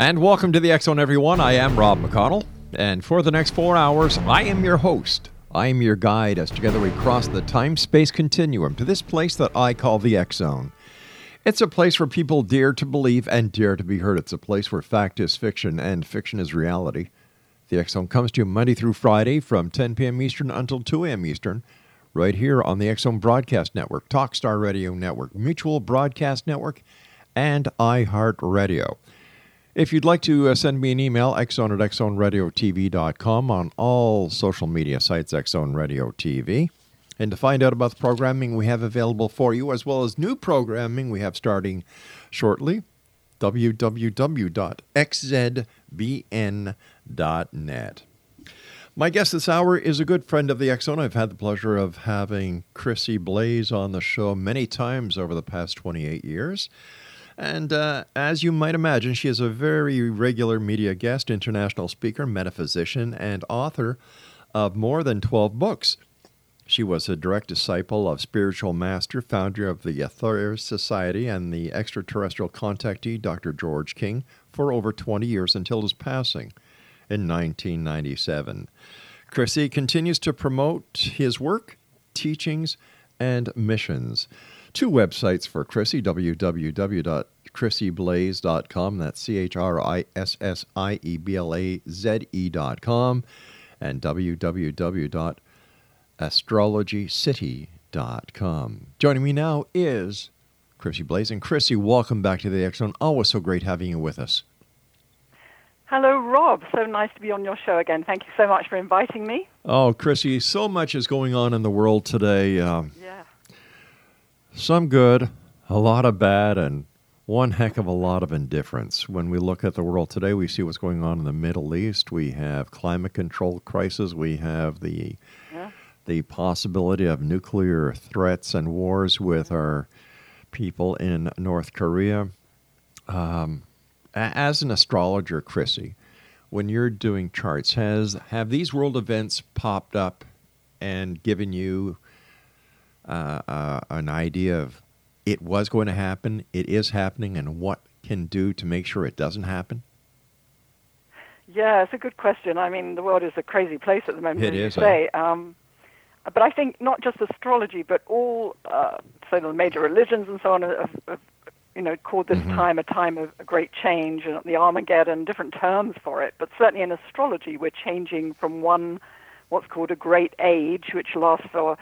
And welcome to the Zone, everyone. I am Rob McConnell, and for the next four hours, I am your host. I am your guide as together we cross the time space continuum to this place that I call the Zone. It's a place where people dare to believe and dare to be heard. It's a place where fact is fiction and fiction is reality. The Zone comes to you Monday through Friday from 10 p.m. Eastern until 2 a.m. Eastern, right here on the Zone Broadcast Network, Talkstar Radio Network, Mutual Broadcast Network, and iHeartRadio. If you'd like to uh, send me an email, xzone at xzoneradiotv.com on all social media sites, Xzone Radio TV. And to find out about the programming we have available for you, as well as new programming we have starting shortly, www.xzbn.net. My guest this hour is a good friend of the X Zone. I've had the pleasure of having Chrissie Blaze on the show many times over the past 28 years. And uh, as you might imagine, she is a very regular media guest, international speaker, metaphysician, and author of more than 12 books. She was a direct disciple of spiritual master, founder of the Aetherius Society, and the extraterrestrial contactee, Dr. George King, for over 20 years until his passing in 1997. Chrissie continues to promote his work, teachings, and missions. Two websites for Chrissie www.chrissieblaze.com, that's C H R I S S I E B L A Z E.com, and www.astrologycity.com. Joining me now is Chrissie Blaze. And Chrissie, welcome back to the Zone. Always so great having you with us. Hello, Rob. So nice to be on your show again. Thank you so much for inviting me. Oh, Chrissie, so much is going on in the world today. Um. Some good, a lot of bad, and one heck of a lot of indifference. When we look at the world today, we see what's going on in the Middle East. We have climate control crisis. We have the Yeah. the possibility of nuclear threats and wars with our people in North Korea. Um, as an astrologer, Chrissie, when you're doing charts, has have these world events popped up and given you uh, uh, an idea of it was going to happen, it is happening, and what can do to make sure it doesn't happen? Yeah, it's a good question. I mean, the world is a crazy place at the moment, It as is, you say. Um, but I think not just astrology, but all, uh, say, the major religions and so on have, have you know, called this Mhm. time a time of great change and the Armageddon, different terms for it. But certainly in astrology, we're changing from one, what's called a great age, which lasts for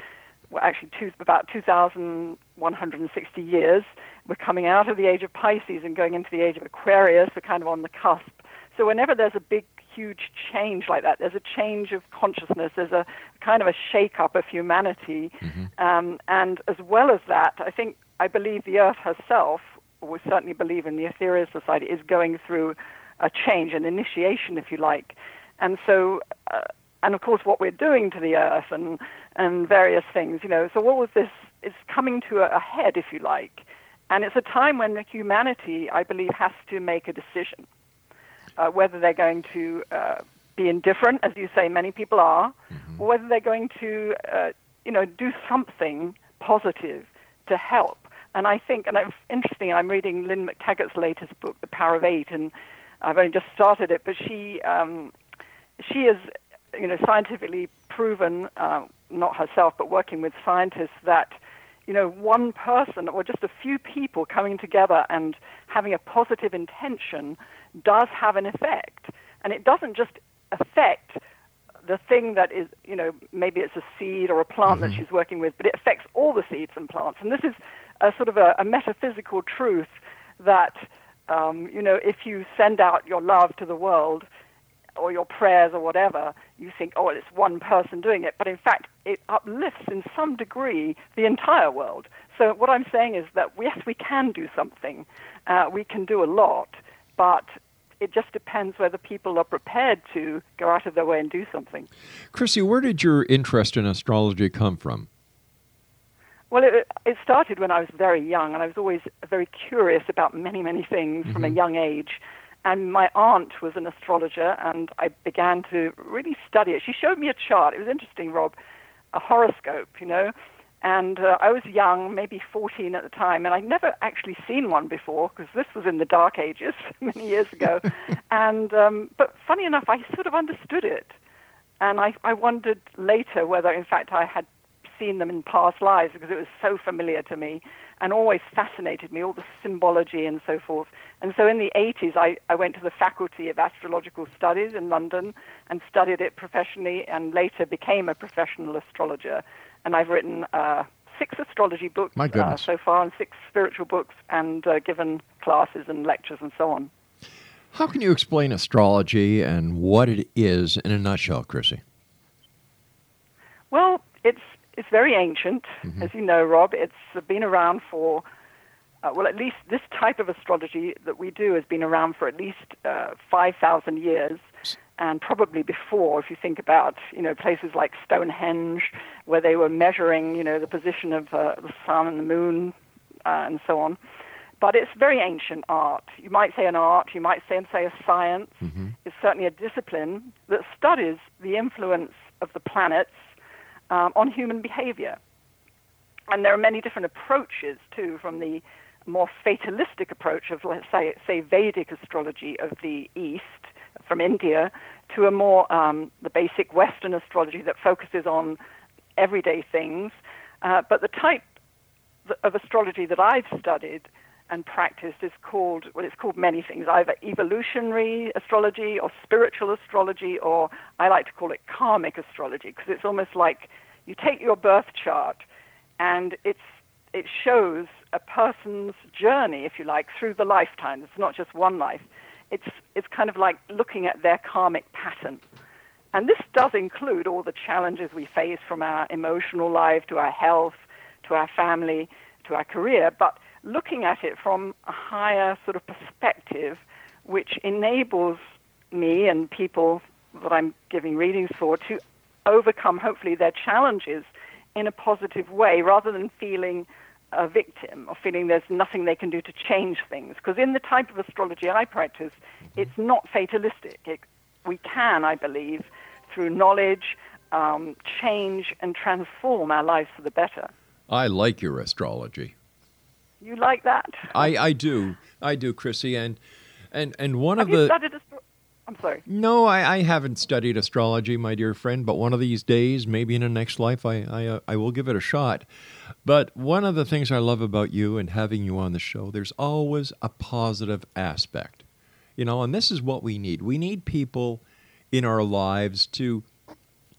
well, actually two, about 2,160 years. We're coming out of the age of Pisces and going into the age of Aquarius. We're kind of on the cusp. So whenever there's a big, huge change like that, there's a change of consciousness. There's a kind of a shake-up of humanity. Um, and as well as that, I think, I believe the Earth herself, or we certainly believe in the Aetherius Society, is going through a change, an initiation, if you like. And so, uh, and of course, what we're doing to the Earth and and various things, you know. So all of this is coming to a, a head, if you like, and it's a time when humanity, I believe, has to make a decision uh, whether they're going to uh, be indifferent, as you say, many people are, or whether they're going to, uh, you know, do something positive to help. And I think, and it's interesting, I'm reading Lynn McTaggart's latest book, The Power of Eight, and I've only just started it, but she um, she is, you know, scientifically proven, uh, not herself, but working with scientists, that you know, one person or just a few people coming together and having a positive intention does have an effect. And it doesn't just affect the thing that is, you know, maybe it's a seed or a plant Mm-hmm. that she's working with, but it affects all the seeds and plants. And this is a sort of a, a metaphysical truth that, um, you know, if you send out your love to the world or your prayers or whatever, you think, oh, it's one person doing it. But in fact, it uplifts in some degree the entire world. So what I'm saying is that yes, we can do something. Uh, we can do a lot, but it just depends whether people are prepared to go out of their way and do something. Chrissie, where did your interest in astrology come from? Well, it, it started when I was very young, and I was always very curious about many, many things from a young age. And my aunt was an astrologer, and I began to really study it. She showed me a chart. It was interesting, Rob, a horoscope, you know. And uh, I was young, maybe 14 at the time, and I'd never actually seen one before because this was in the dark ages many years ago. and um, but funny enough, I sort of understood it, and I, I wondered later whether, in fact, I had seen them in past lives because it was so familiar to me and always fascinated me, all the symbology and so forth. And so in the 80s, I, I went to the Faculty of Astrological Studies in London and studied it professionally and later became a professional astrologer. And I've written uh, six astrology books My uh, so far and six spiritual books and uh, given classes and lectures and so on. How can you explain astrology and what it is in a nutshell, Chrissie? Well, it's it's very ancient, as you know, Rob. It's been around for uh, well, at least this type of astrology that we do has been around for at least uh, five thousand years, and probably before. If you think about you know places like Stonehenge, where they were measuring you know the position of uh, the sun and the moon, uh, and so on. But it's very ancient art. You might say an art. You might say say a science. It's certainly a discipline that studies the influence of the planets um, on human behavior. And there are many different approaches too, from the more fatalistic approach of, let's say, say Vedic astrology of the East from India, to a more um, the basic Western astrology that focuses on everyday things. Uh, but the type of astrology that I've studied and practiced is called well, it's called many things, either evolutionary astrology or spiritual astrology, or I like to call it karmic astrology because it's almost like you take your birth chart and it's it shows a person's journey, if you like, through the lifetime. It's not just one life. It's it's kind of like looking at their karmic pattern. And this does include all the challenges we face from our emotional life to our health, to our family, to our career, but looking at it from a higher sort of perspective, which enables me and people that I'm giving readings for to overcome, hopefully, their challenges in a positive way rather than feeling a victim or feeling there's nothing they can do to change things. Because in the type of astrology I practice, it's not fatalistic. It, we can, I believe, through knowledge, um, change and transform our lives for the better. I like your astrology. You like that? I, I do. I do, Chrissie. And and and one Have of you the studied astro- I'm sorry. No, I, I haven't studied astrology, my dear friend, but one of these days, maybe in a next life, I, I, uh, I will give it a shot. But one of the things I love about you and having you on the show, there's always a positive aspect. You know, and this is what we need. We need people in our lives to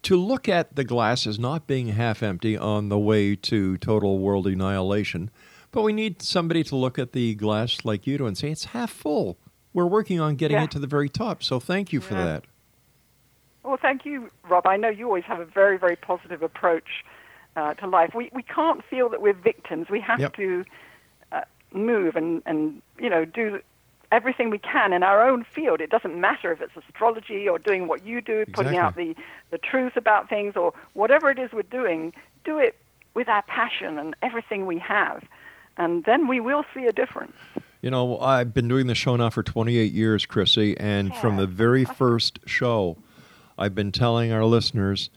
to look at the glass as not being half empty on the way to total world annihilation, but we need somebody to look at the glass like you do and say it's half full. We're working on getting Yeah. it to the very top. So thank you for Yeah. that. Well, thank you, Rob. I know you always have a very, very positive approach uh, to life. We we can't feel that we're victims. We have Yep. to uh, move and and you know do everything we can in our own field. It doesn't matter if it's astrology or doing what you do, putting out the the truth about things or whatever it is we're doing. Do it with our passion and everything we have, and then we will see a difference. You know, I've been doing the show now for 28 years, Chrissie, and from the very first show, I've been telling our listeners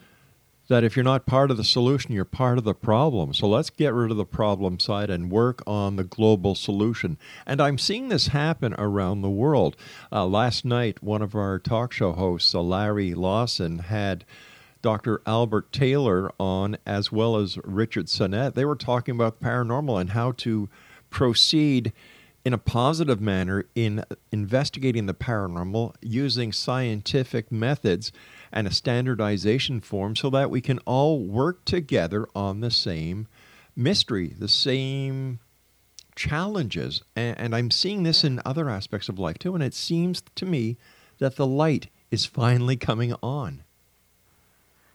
that if you're not part of the solution, you're part of the problem. So let's get rid of the problem side and work on the global solution. And I'm seeing this happen around the world. Uh, last night, one of our talk show hosts, uh, Larry Lawson, had Dr. Albert Taylor on, as well as Richard Sennett. They were talking about paranormal and how to proceed in a positive manner in investigating the paranormal using scientific methods and a standardization form so that we can all work together on the same mystery, the same challenges. And, and, I'm seeing this in other aspects of life too. And it seems to me that the light is finally coming on.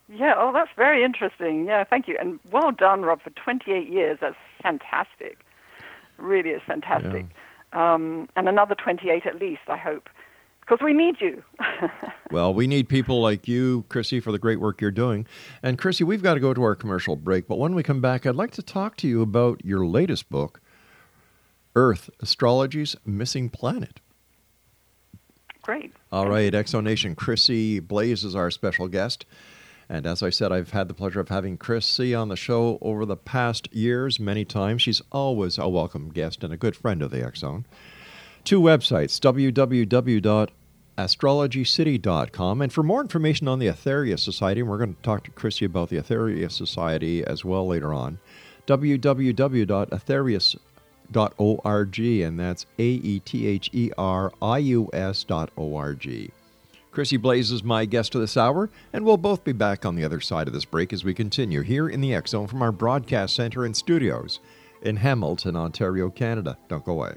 Yeah, oh, that's very interesting. Yeah, thank you. And well done, Rob, for 28 years. That's fantastic. Really is fantastic. Yeah. Um, and another 28 at least, I hope because we need you. well, we need people like you, Chrissie, for the great work you're doing. And Chrissie, we've got to go to our commercial break, but when we come back, I'd like to talk to you about your latest book, Earth Astrology's Missing Planet. Great. All right, Exonation. Chrissie Blaze is our special guest. And as I said, I've had the pleasure of having Chris Chrissie on the show over the past years many times. She's always a welcome guest and a good friend of the Zone. Two websites www.astrologycity.com. And for more information on the Aetherius Society, and we're going to talk to Chrissie about the Aetherius Society as well later on, www.aetherius.org, and that's A E T H E R I U S dot O R G. Chrissie Blaze is my guest of this hour, and we'll both be back on the other side of this break as we continue here in the X Zone from our broadcast center and studios in Hamilton, Ontario, Canada. Don't go away.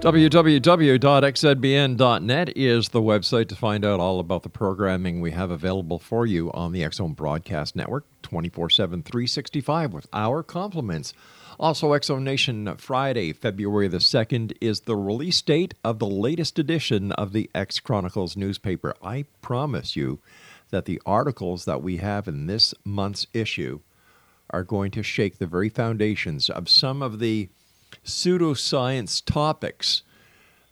www.xzbn.net is the website to find out all about the programming we have available for you on the Zone Broadcast Network 24 7, 365 with our compliments. Also, Zone Nation Friday, February the 2nd, is the release date of the latest edition of the X Chronicles newspaper. I promise you that the articles that we have in this month's issue are going to shake the very foundations of some of the pseudoscience topics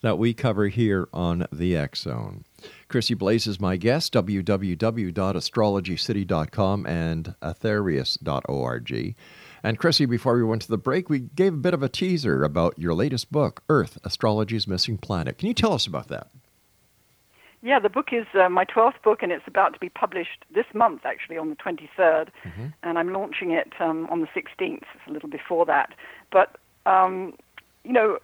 that we cover here on the X Zone. Chrissie Blaze is my guest, www.astrologycity.com and aetherius.org. And Chrissie, before we went to the break, we gave a bit of a teaser about your latest book, Earth, Astrology's Missing Planet. Can you tell us about that? Yeah, the book is uh, my 12th book, and it's about to be published this month, actually, on the 23rd. And I'm launching it um, on the 16th, it's a little before that. But, um, you know,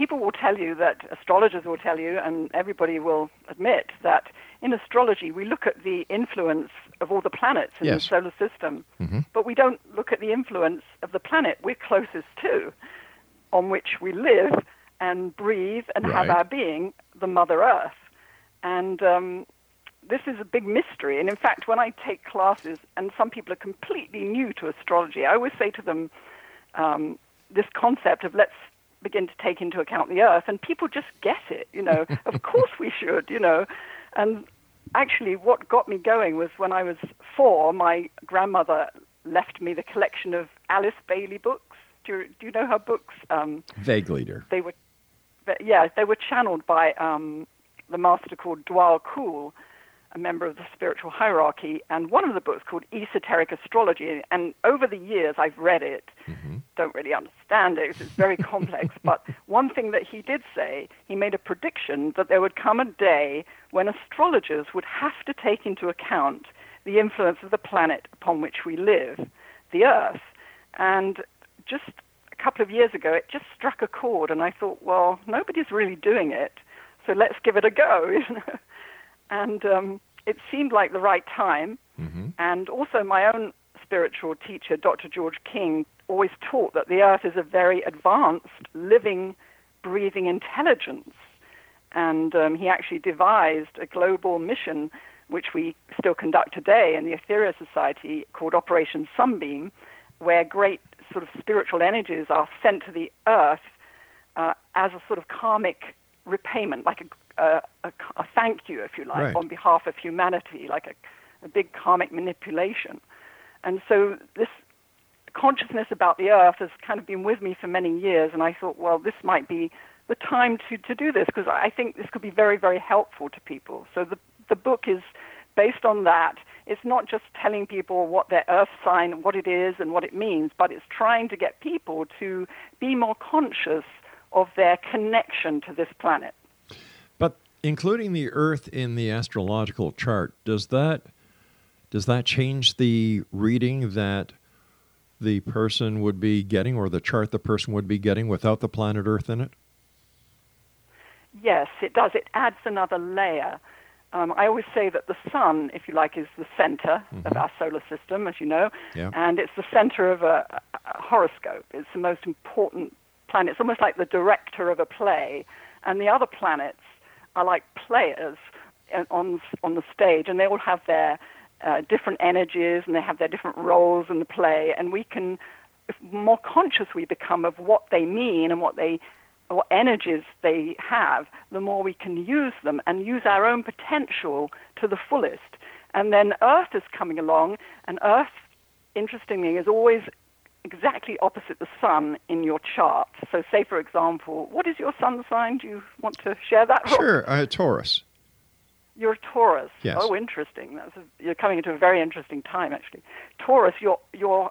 people will tell you that, astrologers will tell you, and everybody will admit that in astrology we look at the influence of all the planets in Yes. the solar system, but we don't look at the influence of the planet we're closest to, on which we live and breathe and have our being, the Mother Earth. And um, this is a big mystery. And in fact, when I take classes, and some people are completely new to astrology, I always say to them um, this concept of let's begin to take into account the Earth, and people just get it. You know, of course we should. You know, and actually, what got me going was when I was four. My grandmother left me the collection of Alice Bailey books. Do you, do you know her books? Um, Vaguely, dear. they were, yeah, they were channeled by um, the master called Djwhal Khul, a member of the spiritual hierarchy, and one of the books called Esoteric Astrology. And over the years, I've read it. Mm-hmm. Don't really understand it, it's very complex. But one thing that he did say, he made a prediction that there would come a day when astrologers would have to take into account the influence of the planet upon which we live, the Earth. And just a couple of years ago, it just struck a chord, and I thought, well, nobody's really doing it, so let's give it a go. And um, it seemed like the right time. And also, my own spiritual teacher, Dr. George King, always taught that the Earth is a very advanced, living, breathing intelligence. And um, he actually devised a global mission, which we still conduct today in the Aetherius Society, called Operation Sunbeam, where great sort of spiritual energies are sent to the Earth uh, as a sort of karmic repayment, like a, a, a, a thank you, if you like, Right. on behalf of humanity, like a, a big karmic manipulation. And so this consciousness about the earth has kind of been with me for many years, and I thought, well, this might be the time to, to do this because I think this could be very, very helpful to people. So the, the book is based on that. It's not just telling people what their earth sign, what it is, and what it means, but it's trying to get people to be more conscious of their connection to this planet. Including the Earth in the astrological chart, does that does that change the reading that the person would be getting, or the chart the person would be getting without the planet Earth in it? Yes, it does. It adds another layer. Um, I always say that the sun, if you like, is the center of our solar system, as you know, Yeah. and it's the center of a, a horoscope. It's the most important planet. It's almost like the director of a play, and the other planets are like players on on the stage, and they all have their uh, different energies and they have their different roles in the play, and we can, more conscious we become of what they mean and what they what energies they have, the more we can use them and use our own potential to the fullest. And then Earth is coming along, and Earth, interestingly, is always exactly opposite the sun in your chart. So, say, for example, what is your sun sign? Do you want to share that? Sure, uh, Taurus. You're a Taurus. Yes. Oh, interesting. That's a, you're coming into a very interesting time, actually. Taurus, your your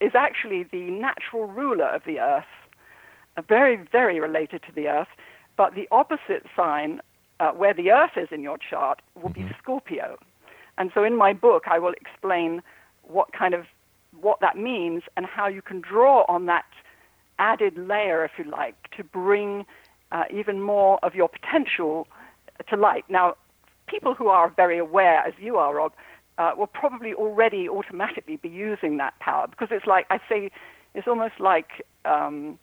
is actually the natural ruler of the Earth, uh, very very related to the Earth. But the opposite sign, uh, where the Earth is in your chart, will be Scorpio. And so, in my book, I will explain what kind of what that means and how you can draw on that added layer, if you like, to bring uh, even more of your potential to light. Now, people who are very aware, as you are, Rob, uh, will probably already automatically be using that power because it's like I say, it's almost like um,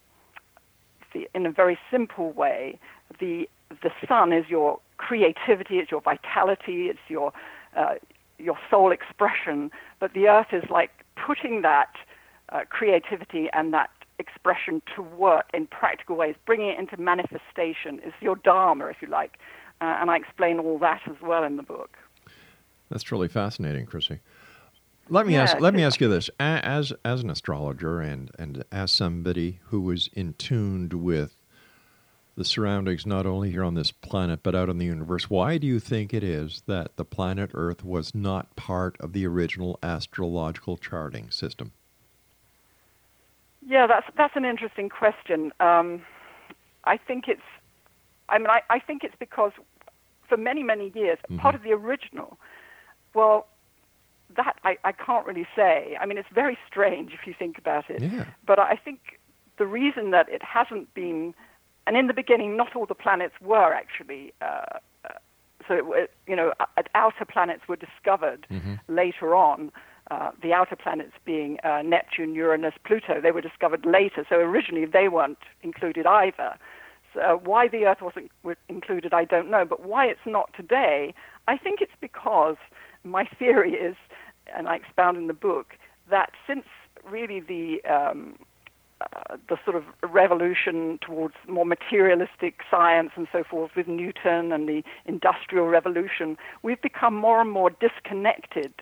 the in a very simple way, the the sun is your creativity, it's your vitality, it's your uh, your soul expression. But the earth is like putting that uh, creativity and that expression to work in practical ways, bringing it into manifestation. is your dharma, if you like. Uh, and I explain all that as well in the book. That's truly fascinating, Chrissie. Let me Yeah, ask. Let me ask you this: as as an astrologer and and as somebody who was in tuned with the surroundings, not only here on this planet but out in the universe, why do you think it is that the planet Earth was not part of the original astrological charting system? Yeah, that's that's an interesting question. Um, I think it's, I mean, I, I think it's because for many many years, part of the original. Well, that I, I can't really say. I mean, it's very strange if you think about it. Yeah. But I think the reason that it hasn't been, and in the beginning, not all the planets were actually. Uh, uh, so, it, you know, uh, outer planets were discovered later on. Uh, the outer planets being uh, Neptune, Uranus, Pluto, they were discovered later. So originally they weren't included either. So uh, why the Earth wasn't included, I don't know. But why it's not today, I think it's because my theory is, and I expound in the book, that since really the um, uh, the sort of revolution towards more materialistic science and so forth with Newton and the Industrial Revolution, we've become more and more disconnected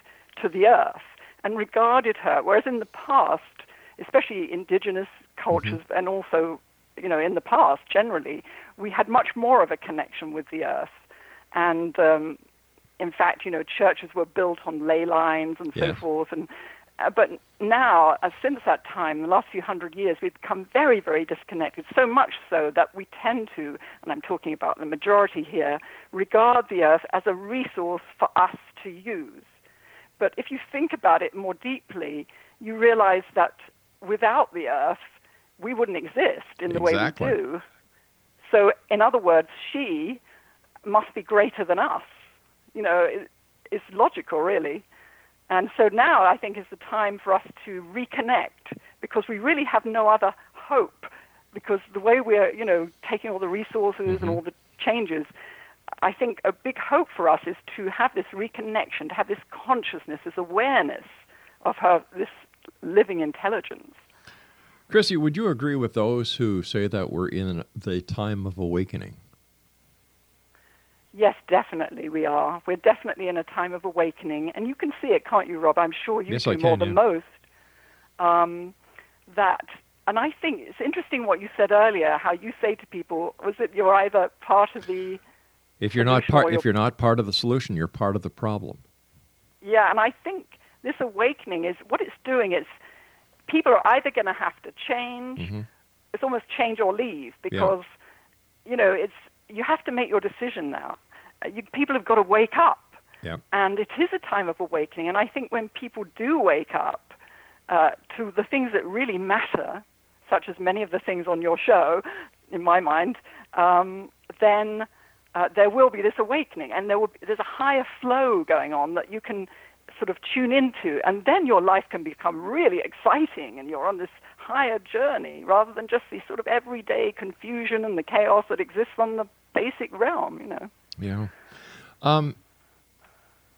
to the earth and regarded her. Whereas in the past, especially indigenous cultures and also, you know, in the past generally, we had much more of a connection with the earth. And um, in fact, you know, churches were built on ley lines and so forth. And uh, but now, uh, since that time, the last few hundred years, we've become very, very disconnected. So much so that we tend to, and I'm talking about the majority here, regard the earth as a resource for us to use. But if you think about it more deeply, you realize that without the earth, we wouldn't exist in the Exactly. way we do. So, in other words, she must be greater than us. You know, it, it's logical, really. And so now I think is the time for us to reconnect because we really have no other hope because the way we're, you know, taking all the resources and mm-hmm. all the changes, I think a big hope for us is to have this reconnection, to have this consciousness, this awareness of her, this living intelligence. Chrissie, would you agree with those who say that we're in the time of awakening? Yes, definitely we are. We're definitely in a time of awakening, and you can see it, can't you, Rob? I'm sure you Yes, do I more than yeah. most. Um, that, and I think it's interesting what you said earlier. How you say to people, was it you're either part of the If you're not part, if you're- not part of the solution, you're part of the problem. Yeah, and I think this awakening is what it's doing is people are either going to have to change. Mm-hmm. It's almost change or leave because you know it's you have to make your decision now. You, people have got to wake up, Yeah. and it is a time of awakening. And I think when people do wake up uh, to the things that really matter, such as many of the things on your show, in my mind, um, then uh, there will be this awakening, and there will be, there's a higher flow going on that you can sort of tune into, and then your life can become really exciting, and you're on this higher journey rather than just the sort of everyday confusion and the chaos that exists on the basic realm, you know. Yeah. Um,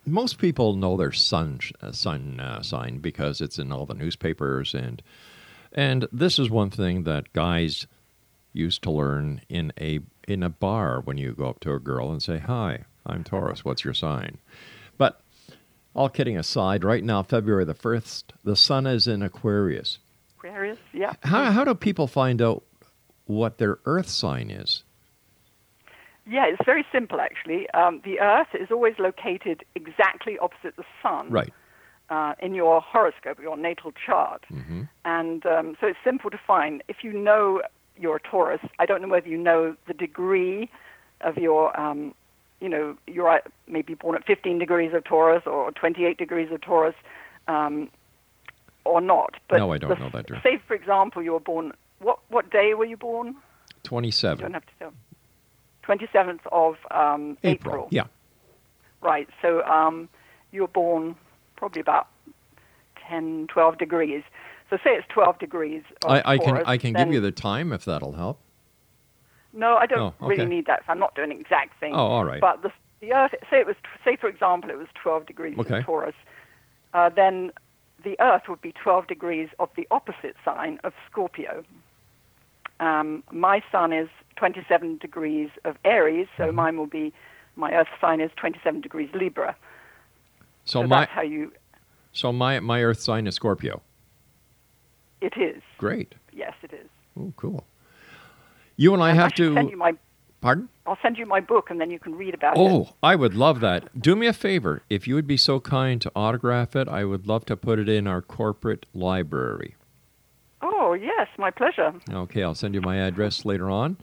most people know their sun uh, sun uh, sign because it's in all the newspapers and and this is one thing that guys used to learn in a in a bar when you go up to a girl and say, "Hi, I'm Taurus. What's your sign?" But all kidding aside, right now, February the first, the sun is in Aquarius. Aquarius, yeah. How how do people find out what their Earth sign is? Yeah, it's very simple actually. Um, the Earth is always located exactly opposite the Sun. Right. uh, in your horoscope, your natal chart. And um, so it's simple to find. If you know you're a Taurus, I don't know whether you know the degree of your, um, you know, you're maybe born at 15 degrees of Taurus or 28 degrees of Taurus, um, or not. But No, I don't the- know that, Drew. Say, for example, you were born. What what day were you born? You Twenty-seven. don't have to tell. 27th of um, April. Yeah. Right. So um, you were born probably about 10, 12 degrees. So say it's 12 degrees. Of I, I can I can give you the time if that'll help. No, I don't Oh, really need that. So I'm not doing an exact thing. Oh, all right. But the, the Earth, say it was, say for example, it was 12 degrees Okay. in Taurus, uh, then the Earth would be 12 degrees of the opposite sign of Scorpio. Um, my sun is 27 degrees of Aries, so Mm-hmm. mine will be, my Earth sign is 27 degrees Libra. So, So my that's how you, so my my Earth sign is Scorpio. it is. Great. Yes, it is. Oh, cool. You and I And have should to. Send you my, Pardon? I'll send you my book, and then you can read about it. Oh, I would love that. Do me a favor. If you would be so kind to autograph it, I would love to put it in our corporate library. Oh, yes, my pleasure. Okay, I'll send you my address later on.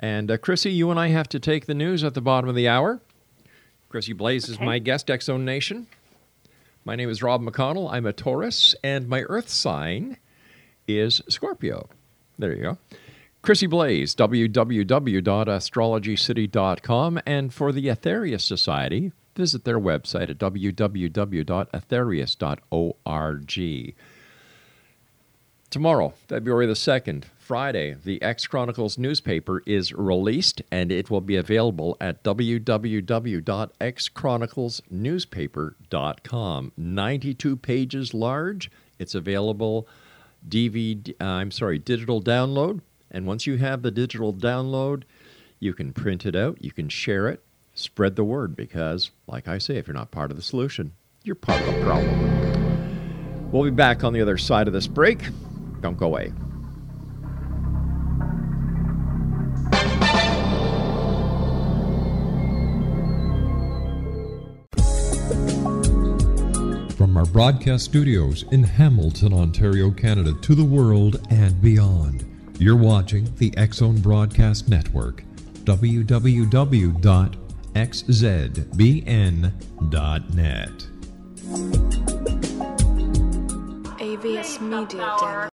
And uh, Chrissie, you and I have to take the news at the bottom of the hour. Chrissie Blaze is my guest, X Zone Nation. My name is Rob McConnell. I'm a Taurus, and my Earth sign is Scorpio. There you go. Chrissie Blaze, www.astrologycity.com. And for the Aetherius Society, visit their website at www.aetherius.org. Tomorrow, February the 2nd, Friday, the X Chronicles newspaper is released and it will be available at www.xchroniclesnewspaper.com. 92 pages large. It's available DVD, uh, I'm sorry, digital download. And once you have the digital download, you can print it out, you can share it, spread the word because, like I say, if you're not part of the solution, you're part of the problem. We'll be back on the other side of this break. Don't go away. From our broadcast studios in Hamilton, Ontario, Canada, to the world and beyond, you're watching the X Zone Broadcast Network. www.xzbn.net. AVS Media Den.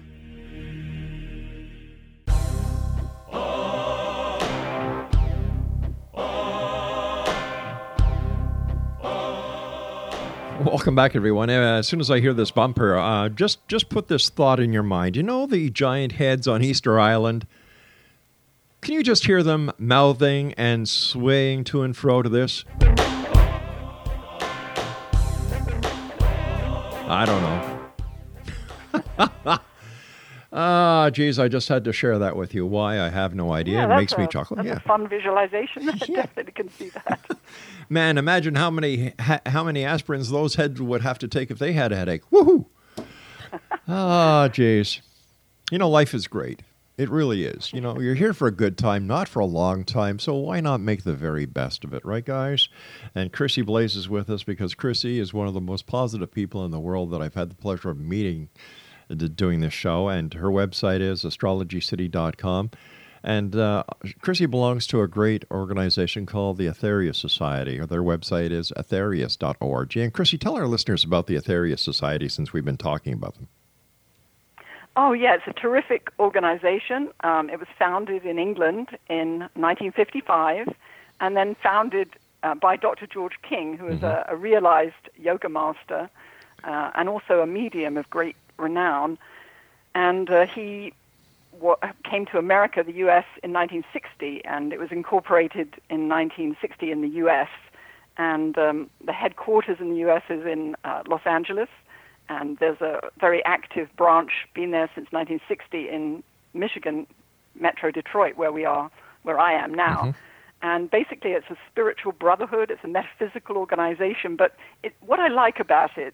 Welcome back, everyone. Uh, as soon as I hear this bumper, uh, just just put this thought in your mind. You know the giant heads on Easter Island. Can you just hear them mouthing and swaying to and fro to this? I don't Ah, geez, I just had to share that with you. Why? I have no idea. Yeah, it makes me a- chuckle. That's yeah. a fun visualization. I Yeah. definitely can see that. Man, imagine how many ha- how many aspirins those heads would have to take if they had a headache. Woohoo! Ah, jeez. You know, life is great. It really is. You know, you're here for a good time, not for a long time. So why not make the very best of it, right, guys? And Chrissie Blaze is with us because Chrissie is one of the most positive people in the world that I've had the pleasure of meeting doing this show. And her website is astrologycity.com. And uh, Chrissie belongs to a great organization called the Aetherius Society. Or their website is aetherius.org. And Chrissie, tell our listeners about the Aetherius Society since we've been talking about them. Oh, yeah, it's a terrific organization. Um, it was founded in England in 1955 and then founded uh, by Dr. George King, who is a, a realized yoga master uh, and also a medium of great renown. And uh, he wa- came to America, the U.S., in 1960, and it was incorporated in 1960 in the U.S. And um, the headquarters in the U.S. is in uh, Los Angeles, and there's a very active branch, been there since 1960 in Michigan, Metro Detroit, where we are, where I am now. And basically, it's a spiritual brotherhood. It's a metaphysical organization. But it, what I like about it,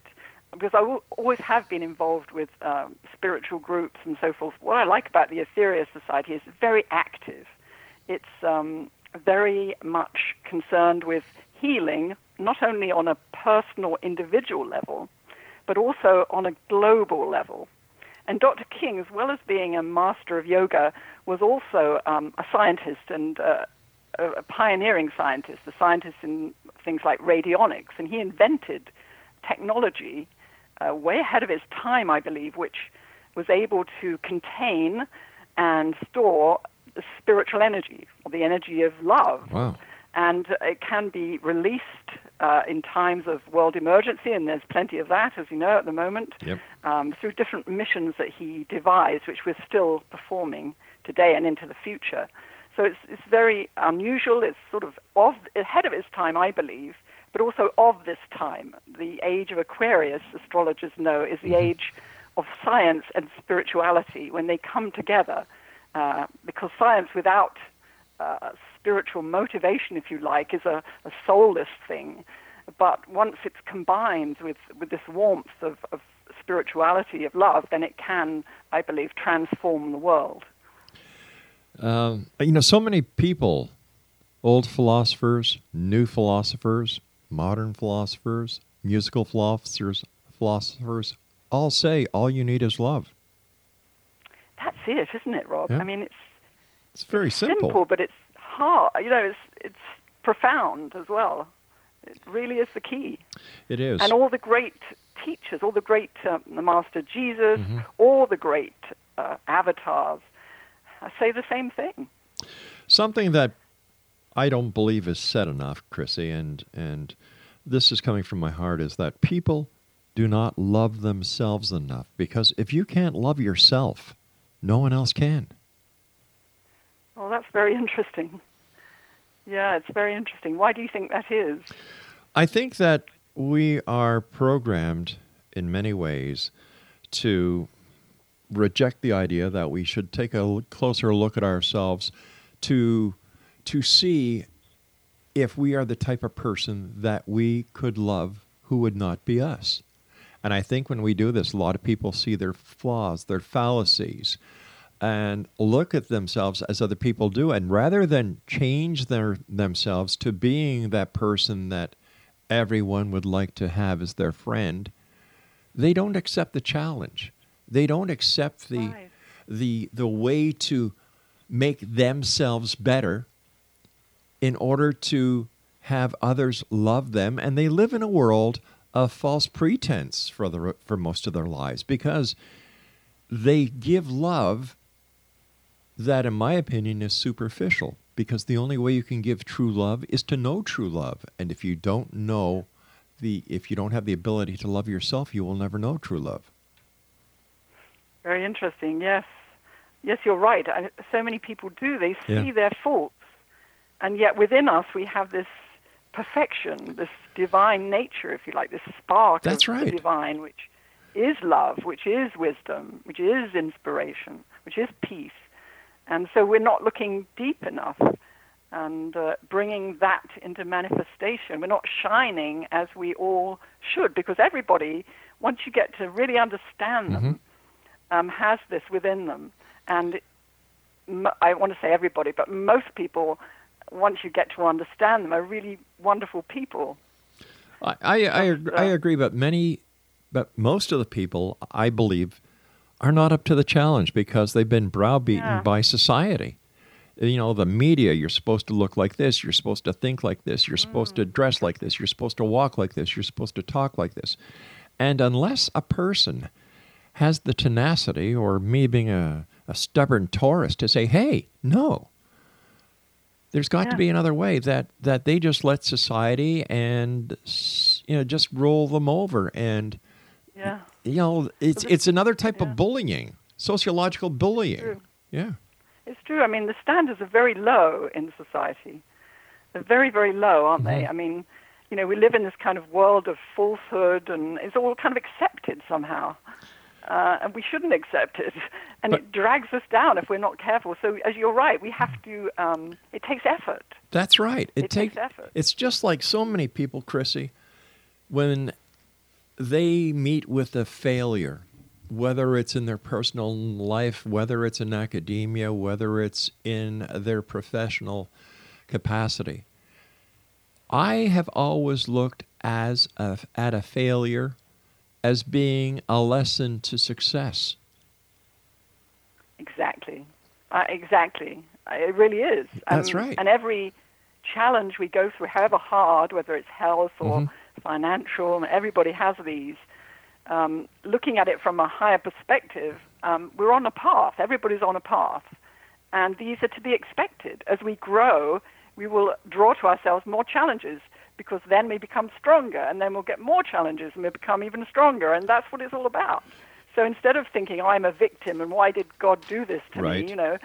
because I always have been involved with um, spiritual groups and so forth, what I like about the Aetherius Society is it's very active. It's um, very much concerned with healing, not only on a personal, individual level, but also on a global level. And Dr. King, as well as being a master of yoga, was also um, a scientist and uh, a pioneering scientist, a scientist in things like radionics. And he invented technology uh, way ahead of its time, I believe, which was able to contain and store spiritual energy, or the energy of love Wow. and it can be released uh, in times of world emergency, and there's plenty of that, as you know, at the moment, Yep. um, through different missions that he devised, which we're still performing today and into the future. So it's, it's very unusual. It's sort of of, ahead of its time, I believe, but also of this time. The age of Aquarius, astrologers know, is the age of science and spirituality when they come together. Uh, because science without uh, spiritual motivation, if you like, is a, a soulless thing. But once it's combined with, with this warmth of, of spirituality, of love, then it can, I believe, transform the world. Um, you know, so many people, old philosophers, new philosophers, modern philosophers, musical philosophers, philosophers, all say all you need is love. That's it, isn't it, Rob? Yeah. I mean, it's It's very simple. but it's hard. You know, it's, it's profound as well. It really is the key. It is. And all the great teachers, all the great, um, the Master Jesus, Mm-hmm. all the great uh, avatars, uh, say the same thing. Something that I don't believe is said enough, Chrissie, and and this is coming from my heart, is that people do not love themselves enough. Because if you can't love yourself, no one else can. Well, that's very interesting. Yeah, it's very interesting. Why do you think that is? I think that we are programmed in many ways to reject the idea that we should take a closer look at ourselves to to see if we are the type of person that we could love who would not be us. And I think when we do this, a lot of people see their flaws, their fallacies, and look at themselves as other people do. And rather than change their themselves to being that person that everyone would like to have as their friend, they don't accept the challenge. They don't accept the the the way to make themselves better in order to have others love them, and they live in a world of false pretense for the for most of their lives because they give love that, in my opinion, is superficial. Because the only way you can give true love is to know true love, and if you don't know the if you don't have the ability to love yourself, you will never know true love. Very interesting. Yes, yes, you're right. I, so many people do. They see Yeah. their faults, and yet within us we have this perfection, this divine nature, if you like, this spark That's of right. the divine, which is love, which is wisdom, which is inspiration, which is peace. And so we're not looking deep enough and uh, bringing that into manifestation. We're not shining as we all should, because everybody, once you get to really understand them, um, has this within them. And I want to say everybody, but most people, once you get to understand them, are really wonderful people. I, I, I, ag- I uh, agree, but many, but most of the people, I believe, are not up to the challenge because they've been browbeaten Yeah. by society. You know, the media, you're supposed to look like this, you're supposed to think like this, you're supposed to dress like this, you're supposed to walk like this, you're supposed to talk like this. And unless a person has the tenacity, or me being a, a stubborn Taurus, to say, hey, no, there's got to be another way that that they just let society and you know just roll them over and Yeah. you know it's it's another type yeah. of bullying sociological bullying True. yeah It's true. I mean, the standards are very low in society. They're very, very low, aren't they? Mm-hmm. I mean, you know, we live in this kind of world of falsehood, and it's all kind of accepted somehow. Uh, and we shouldn't accept it. And But- it drags us down if we're not careful. So, as you're right, we have to, um, it takes effort. that's right It takes take- effort. it's just like so many people chrissie when they meet with a failure whether it's in their personal life whether it's in academia whether it's in their professional capacity I have always looked as a, at a failure as being a lesson to success. Exactly. Uh, exactly. Uh, It really is. That's Um, right. And every challenge we go through, however hard, whether it's health or Mm-hmm. financial, and everybody has these, um, looking at it from a higher perspective, um, we're on a path. Everybody's on a path. And these are to be expected. As we grow, we will draw to ourselves more challenges because then we become stronger and then we'll get more challenges and we become even stronger. And that's what it's all about. So instead of thinking, I'm a victim and why did God do this to Right. me, you know,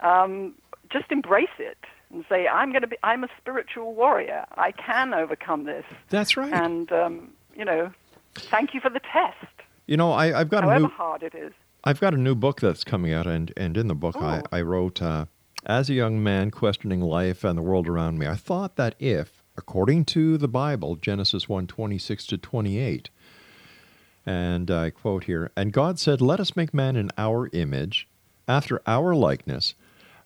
um, just embrace it and say, I'm going to be, I'm a spiritual warrior. I can overcome this. That's right. And, um, you know, thank you for the test, you know, I, I've got a new hard it is. I've got a new book that's coming out, and, and in the book I, Oh. I wrote, uh, as a young man questioning life and the world around me, I thought that if, according to the Bible, Genesis 1, 26 to 28, and I quote here, and God said, Let us make man in our image, after our likeness,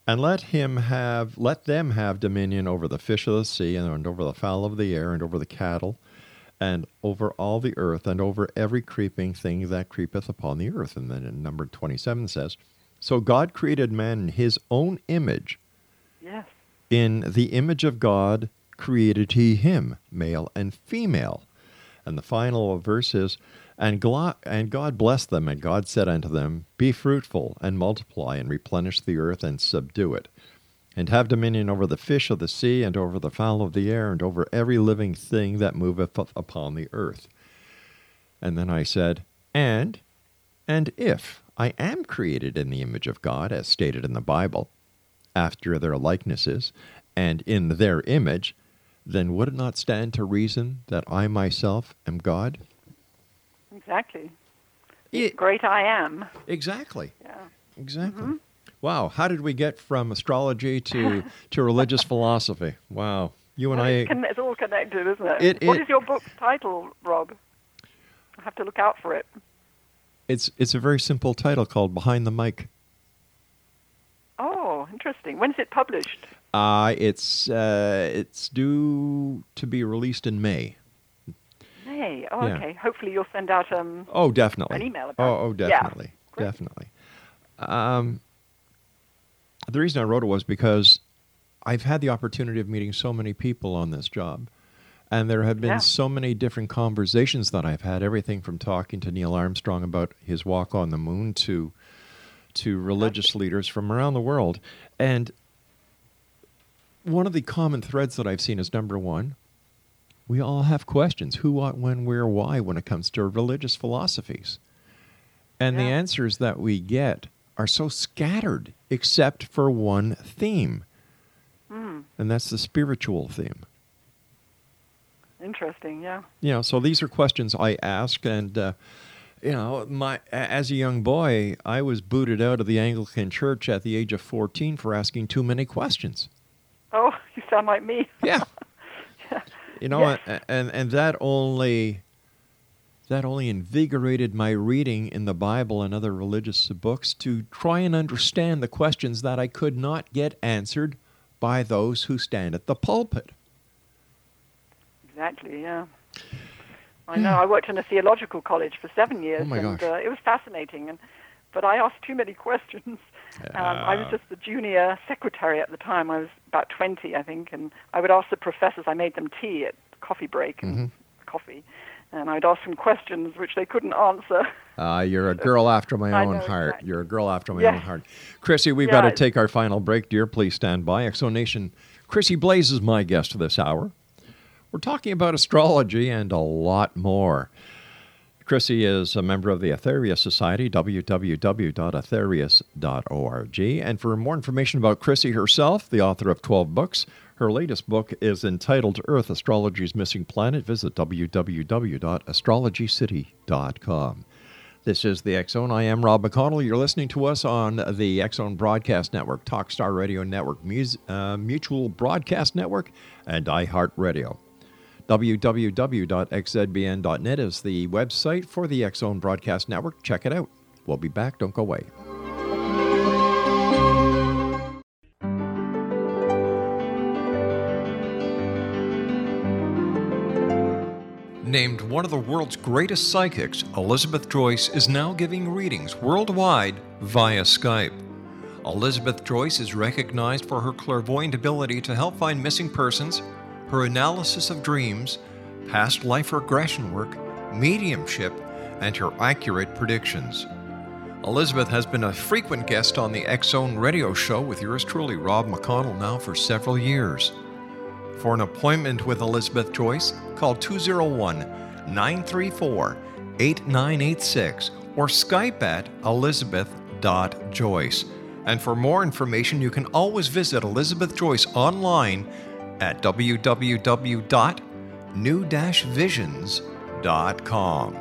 and let him have let them have dominion over the fish of the sea, and over the fowl of the air, and over the cattle, and over all the earth, and over every creeping thing that creepeth upon the earth. And then in number 27 says, So God created man in his own image. Yes. In the image of God created he him, male and female. And the final verse is, and, glo- and God blessed them, and God said unto them, Be fruitful, and multiply, and replenish the earth, and subdue it, and have dominion over the fish of the sea, and over the fowl of the air, and over every living thing that moveth up- upon the earth. And then I said, And, and if I am created in the image of God, as stated in the Bible, after their likenesses, and in their image, then would it not stand to reason that I myself am God? Exactly. It- Great I am. exactly. Yeah. Exactly. Mm-hmm. Wow. How did we get from astrology to, to religious philosophy? Wow. You and Well, I. it's, con- it's all connected, isn't it? It- What it- is your book's title, Rob? I have to look out for it. It's it's a very simple title called Behind the Mic. Oh, interesting. When's it published? Uh, it's uh, it's due to be released in May. May. Oh, Yeah. okay. Hopefully you'll send out um. Oh, definitely. An email about Oh, oh, it. Yeah. definitely, definitely. Um, the reason I wrote it was because I've had the opportunity of meeting so many people on this job. And there have been Yeah. so many different conversations that I've had, everything from talking to Neil Armstrong about his walk on the moon to to religious leaders from around the world. And one of the common threads that I've seen is number one, we all have questions who, what, when, where, why when it comes to religious philosophies. And the answers that we get are so scattered except for one theme, Hmm. and that's the spiritual theme. Interesting. Yeah. You know, so these are questions I ask, and uh, you know, my as a young boy, I was booted out of the Anglican Church at the age of fourteen for asking too many questions. Oh, you sound like me. Yeah, you know, Yes. and, and and that only that only invigorated my reading in the Bible and other religious books to try and understand the questions that I could not get answered by those who stand at the pulpit. Exactly. Yeah. I know. I worked in a theological college for seven years, Oh, my and gosh. uh, it was fascinating. And but I asked too many questions. Um, I was just the junior secretary at the time. I was about twenty, I think, and I would ask the professors. I made them tea at coffee break and coffee, and I'd ask them questions which they couldn't answer. Uh, you're a girl after my own know, heart. exactly. You're a girl after my own heart. Chrissie, we've Yeah, got to take our final break, dear. Please stand by. Exonation. Chrissie Blaze is my guest for this hour. We're talking about astrology and a lot more. Chrissie is a member of the Aetherius Society, www.aetherius.org. And for more information about Chrissie herself, the author of 12 books, her latest book is entitled Earth Astrology's Missing Planet. Visit www.astrologycity.com. This is the Zone. I am Rob McConnell. You're listening to us on the Zone Broadcast Network, Talkstar Radio Network, Mus- uh, Mutual Broadcast Network, and iHeartRadio. www.xzbn.net is the website for the Zone Broadcast Network. Check it out. We'll be back. Don't go away. Named one of the world's greatest psychics, Elizabeth Joyce is now giving readings worldwide via Skype. Elizabeth Joyce is recognized for her clairvoyant ability to help find missing persons, her analysis of dreams, past life regression work, mediumship, and her accurate predictions. Elizabeth has been a frequent guest on the X Zone radio show with yours truly, Rob McConnell, now for several years. For an appointment with Elizabeth Joyce, call 201 934 8986 or Skype at elizabeth.joyce. And for more information, you can always visit Elizabeth Joyce online at www.new-visions.com.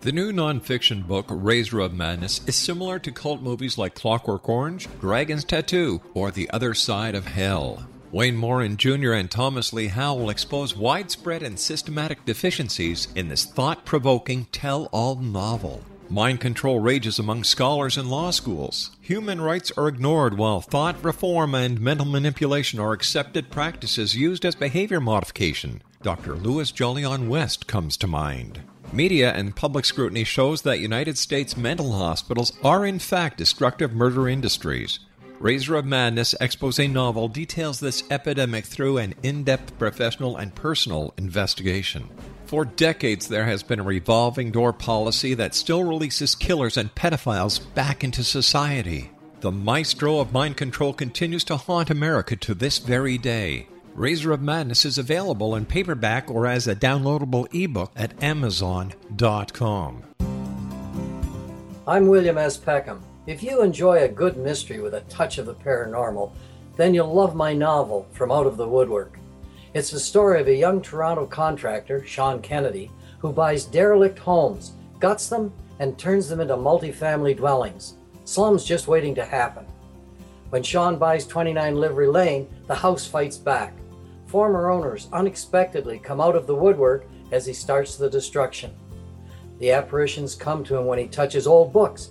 The new nonfiction book, Razor of Madness, is similar to cult movies like Clockwork Orange, Dragon's Tattoo, or The Other Side of Hell. Wayne Morin Jr. and Thomas Lee Howe will expose widespread and systematic deficiencies in this thought provoking tell all novel. Mind control rages among scholars and law schools. Human rights are ignored while thought reform and mental manipulation are accepted practices used as behavior modification. Dr. Louis Jolyon West comes to mind. Media and public scrutiny shows that United States mental hospitals are in fact destructive murder industries. Razor of Madness expose novel details this epidemic through an in depth professional and personal investigation. For decades, there has been a revolving door policy that still releases killers and pedophiles back into society. The maestro of mind control continues to haunt America to this very day. Razor of Madness is available in paperback or as a downloadable ebook at Amazon.com. I'm William S. Peckham. If you enjoy a good mystery with a touch of the paranormal, then you'll love my novel, From Out of the Woodwork. It's the story of a young Toronto contractor, Sean Kennedy, who buys derelict homes, guts them, and turns them into multifamily dwellings. Slums just waiting to happen. When Sean buys 29 Livery Lane, the house fights back. Former owners unexpectedly come out of the woodwork as he starts the destruction. The apparitions come to him when he touches old books,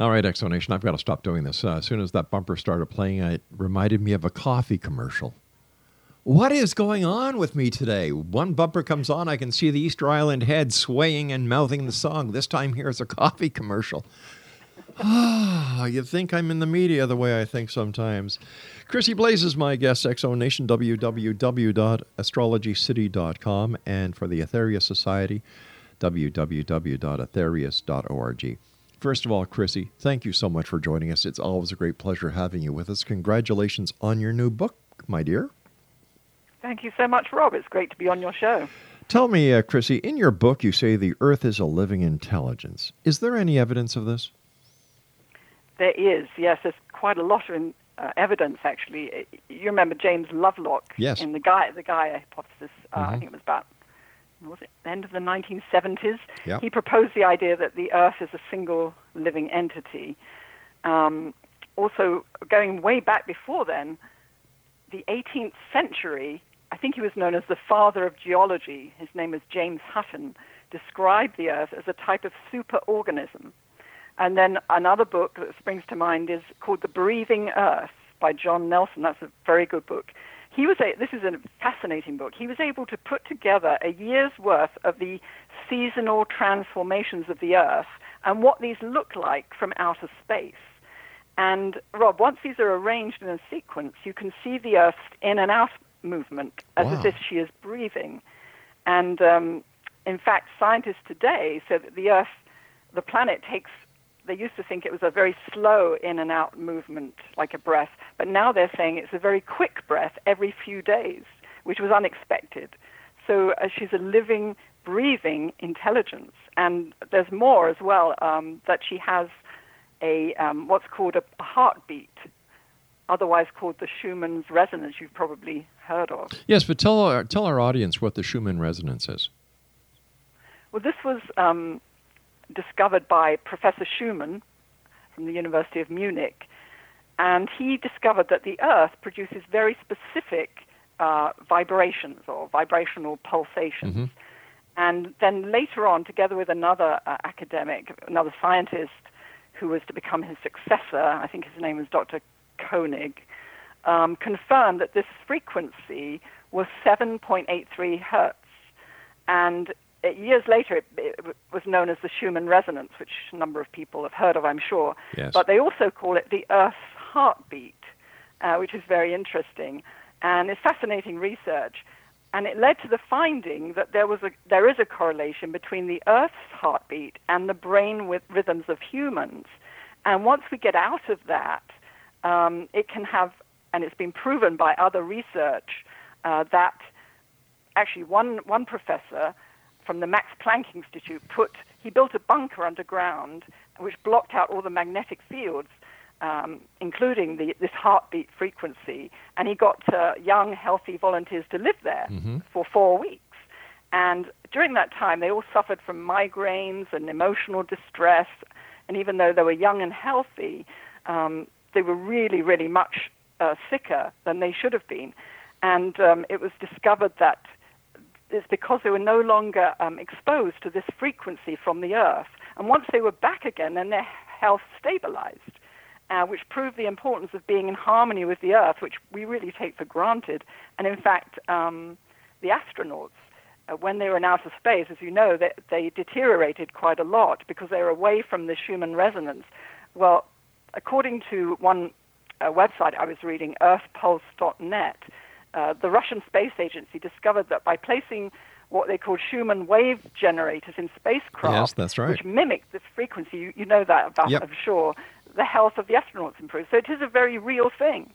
All right, X Zone Nation, I've got to stop doing this. Uh, as soon as that bumper started playing, it reminded me of a coffee commercial. What is going on with me today? One bumper comes on, I can see the Easter Island head swaying and mouthing the song. This time, here's a coffee commercial. Ah, you think I'm in the media the way I think sometimes. Chrissie Blaze is my guest, X Zone Nation, www.astrologycity.com, and for the Aetherius Society, www.aetherius.org. First of all, Chrissie, thank you so much for joining us. It's always a great pleasure having you with us. Congratulations on your new book, my dear. Thank you so much, Rob. It's great to be on your show. Tell me, uh, Chrissie, in your book you say the Earth is a living intelligence. Is there any evidence of this? There is, yes. There's quite a lot of uh, evidence, actually. You remember James Lovelock Yes. in the Gaia, the Gaia hypothesis. Uh, I Mhm. think it was about was it the end of the 1970s. Yeah. He proposed the idea that the Earth is a single living entity. Um, also, going way back before then, the 18th century, I think he was known as the father of geology. His name was James Hutton. Described the Earth as a type of superorganism. And then another book that springs to mind is called The Breathing Earth by John Nelson. That's a very good book. He was a, this is a fascinating book. He was able to put together a year's worth of the seasonal transformations of the Earth and what these look like from outer space. And Rob, once these are arranged in a sequence, you can see the Earth's in and out movement as Wow. if she is breathing. And um, in fact, scientists today say that the Earth, the planet takes, they used to think it was a very slow in and out movement, like a breath, but now they're saying it's a very quick breath every few days, which was unexpected. So uh, she's a living, breathing intelligence. And there's more as well, um, that she has a um, what's called a, a heartbeat, otherwise called the Schumann's resonance. You've probably heard of. Yes, but tell our, tell our audience what the Schumann resonance is. Well, this was um, discovered by Professor Schumann from the University of Munich, and he discovered that the Earth produces very specific uh, vibrations or vibrational pulsations. And then later on, together with another uh, academic, another scientist who was to become his successor, I think his name was Dr. Koenig, um, confirmed that this frequency was 7.83 hertz. And years later, it, it was known as the Schumann resonance, which a number of people have heard of, I'm sure. Yes. But they also call it the Earth's heartbeat, uh, which is very interesting. And it's fascinating research. And it led to the finding that there, was a, there is a correlation between the Earth's heartbeat and the brain with rhythms of humans. And once we get out of that, um, it can have, and it's been proven by other research, uh, that actually one, one professor from the Max Planck Institute put, he built a bunker underground which blocked out all the magnetic fields, um, including the, this heartbeat frequency, and he got uh, young, healthy volunteers to live there for four weeks. And during that time, they all suffered from migraines and emotional distress. And even though they were young and healthy, um, they were really, really much uh, sicker than they should have been. And um, it was discovered that it's because they were no longer um, exposed to this frequency from the earth. And once they were back again, then their health stabilized, uh, which proved the importance of being in harmony with the earth, which we really take for granted. And in fact, um, the astronauts, uh, when they were in outer space, as you know, they, they deteriorated quite a lot because they were away from the Schumann resonance. Well, according to one uh, website I was reading, earthpulse.net, uh, the Russian Space Agency discovered that by placing what they called Schumann wave generators in spacecraft, Yes, that's right. which mimic the frequency, you, you know that about, Yep. I'm sure, the health of the astronauts improved. So it is a very real thing.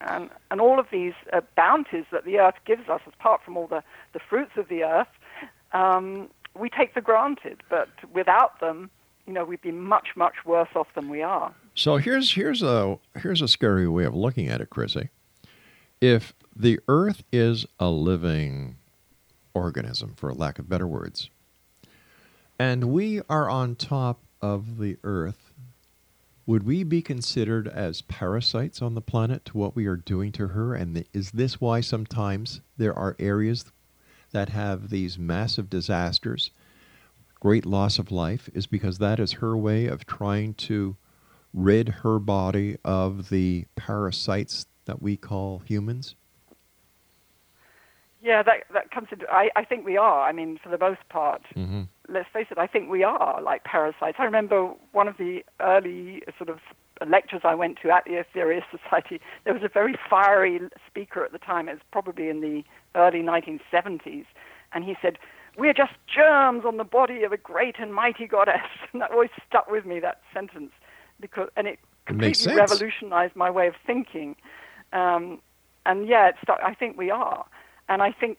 And, and all of these uh, bounties that the Earth gives us, apart from all the, the fruits of the Earth, um, we take for granted. But without them, you know, we'd be much, much worse off than we are. So here's here's a here's a scary way of looking at it, Chrissie. If the Earth is a living organism, for lack of better words, and we are on top of the Earth, would we be considered as parasites on the planet to what we are doing to her? And is this why sometimes there are areas that have these massive disasters, great loss of life, is because that is her way of trying to rid her body of the parasites that we call humans? Yeah, that that comes into. I, I think we are. I mean, for the most part, Mm-hmm. let's face it. I think we are like parasites. I remember one of the early sort of lectures I went to at the Aetherius Society. There was a very fiery speaker at the time. It was probably in the early 1970s, and he said, "We're just germs on the body of a great and mighty goddess." And that always stuck with me. That sentence because and it It completely sense. revolutionized my way of thinking. Um, and yeah, it's, I think we are. And I think,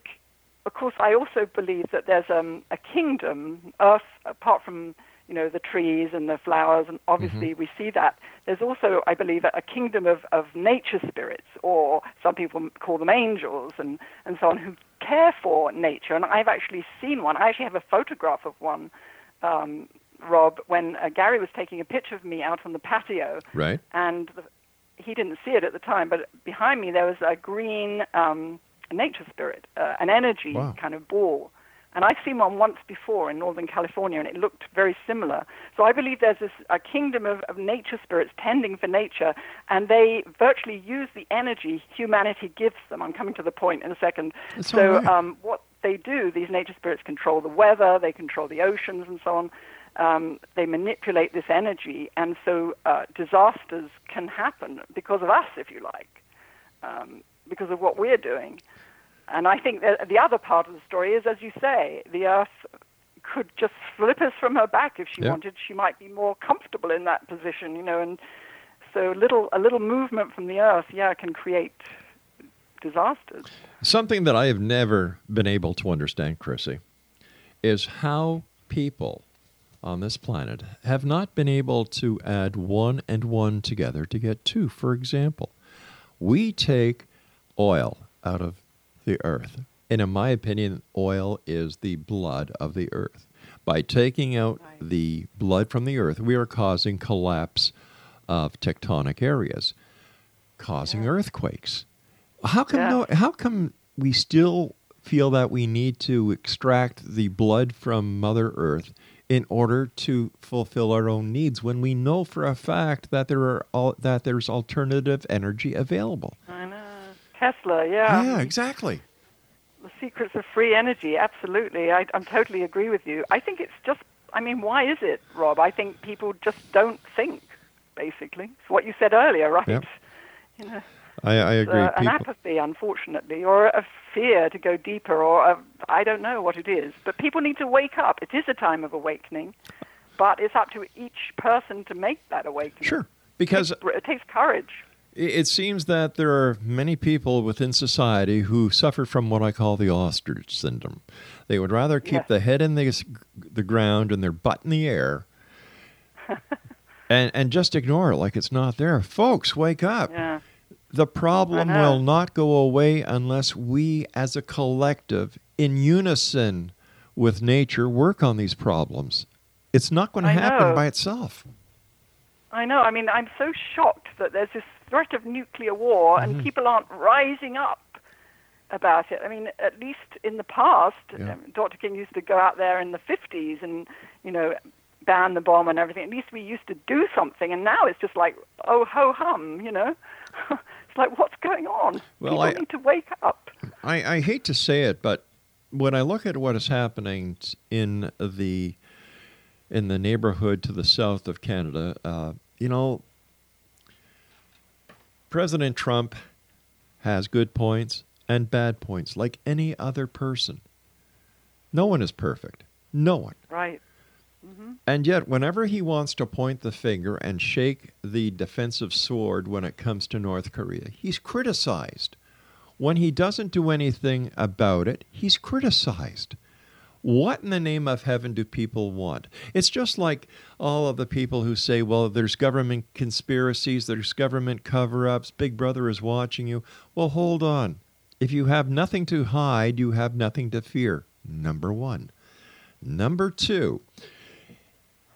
of course, I also believe that there's um, a kingdom, Earth, apart from you know the trees and the flowers, and obviously we see that. There's also, I believe, a kingdom of, of nature spirits, or some people call them angels, and, and so on, who care for nature. And I've actually seen one. I actually have a photograph of one. Um, Rob, when uh, Gary was taking a picture of me out on the patio, Right. and the, he didn't see it at the time, but behind me there was a green um, nature spirit, uh, an energy Wow. kind of ball. And I've seen one once before in Northern California, and it looked very similar. So I believe there's this a kingdom of, of nature spirits tending for nature, and they virtually use the energy humanity gives them. I'm coming to the point in a second. That's so right. um, what they do, these nature spirits control the weather, they control the oceans, and so on. Um, they manipulate this energy, and so uh, disasters can happen because of us, if you like, um, because of what we're doing. And I think that the other part of the story is, as you say, the Earth could just flip us from her back if she Yeah. wanted. She might be more comfortable in that position, you know. And so, little a little movement from the Earth, yeah, can create disasters. Something that I have never been able to understand, Chrissie, is how people on this planet have not been able to add one and one together to get two. For example, we take oil out of the earth. And in my opinion, oil is the blood of the earth. By taking out the blood from the earth, we are causing collapse of tectonic areas, causing earthquakes. How come Yeah. no, how come we still feel that we need to extract the blood from Mother Earth in order to fulfill our own needs when we know for a fact that there are all, that there's alternative energy available? Tesla, yeah. yeah, exactly. The secrets of free energy, absolutely. I, I'm totally agree with you. I think it's just, I mean, why is it, Rob? I think people just don't think, basically. It's what you said earlier, right? Yep. You know, I, I agree. uh, an apathy, unfortunately, or a fear to go deeper, or a, I don't know what it is. But people need to wake up. It is a time of awakening, but it's up to each person to make that awakening. Sure, because It, it takes courage. It it seems that there are many people within society who suffer from what I call the ostrich syndrome. They would rather keep Yes. the head in the, the ground and their butt in the air and, and just ignore it like it's not there. Folks, wake up. Yeah. The problem will not go away unless we, as a collective, in unison with nature, work on these problems. It's not going to I happen know. by itself. I know. I mean, I'm so shocked that there's this threat of nuclear war Mm-hmm. and people aren't rising up about it. I mean, at least in the past, Yeah. um, Dr. King used to go out there in the 50s and, you know, ban the bomb and everything. At least we used to do something, and now it's just like, oh, ho hum, you know? it's like, what's going on? Well, people I- need to wake up. I, I hate to say it, but when I look at what is happening in the in the neighborhood to the south of Canada, uh, you know, President Trump has good points and bad points, like any other person. No one is perfect. No one. Right. Mm-hmm. And yet, whenever he wants to point the finger and shake the defensive sword when it comes to North Korea, he's criticized. When he doesn't do anything about it, he's criticized. What in the name of heaven do people want? It's just like all of the people who say, well, there's government conspiracies, there's government cover ups, Big Brother is watching you. Well, hold on. If you have nothing to hide, you have nothing to fear. Number one. Number two,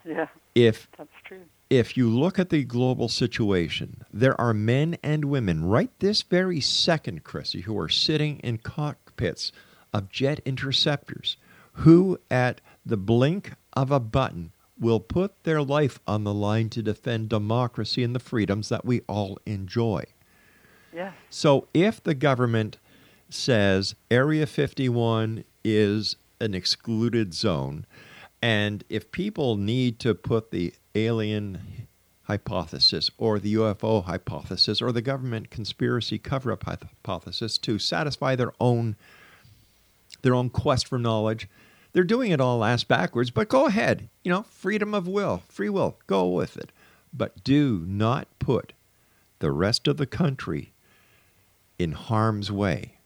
Yeah, if that's true. if you look at the global situation, there are men and women right this very second, Chrissie, who are sitting in cockpits of jet interceptors who, at the blink of a button, will put their life on the line to defend democracy and the freedoms that we all enjoy. Yeah, So if the government says Area 51 is an excluded zone, and if people need to put the alien hypothesis or the UFO hypothesis or the government conspiracy cover up hypothesis to satisfy their own their own quest for knowledge, they're doing it all ass backwards, but go ahead. You know, freedom of will, free will, go with it. But do not put the rest of the country in harm's way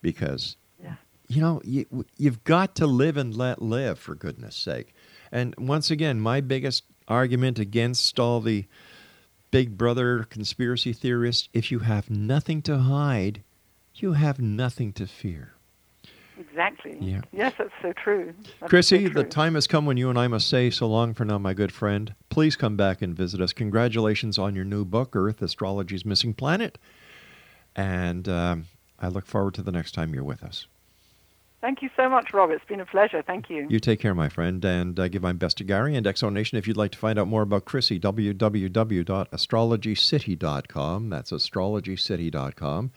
because yeah, you know you, you've got to live and let live for goodness sake and once again my biggest argument against all the big brother conspiracy theorists if you have nothing to hide you have nothing to fear exactly. Yeah. Yes, that's so true. That's Chrissie, so the time has come when you and I must say so long for now, my good friend. Please come back and visit us. Congratulations on your new book, Earth Astrology's Missing Planet. And um, I look forward to the next time you're with us. Thank you so much, Rob. It's been a pleasure. Thank you. You take care, my friend, and uh, give my best to Gary and X Zone Nation. If you'd like to find out more about Chrissie, www.astrologycity.com. That's astrologycity.com.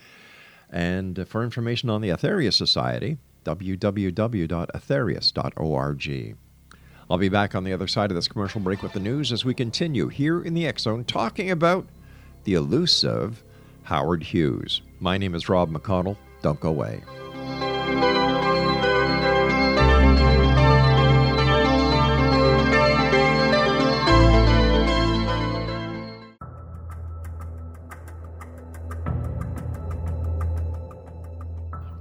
And for information on the Aetherius Society, www.aetherius.org. I'll be back on the other side of this commercial break with the news as we continue here in the X Zone talking about the elusive Howard Hughes. My name is Rob McConnell. Don't go away.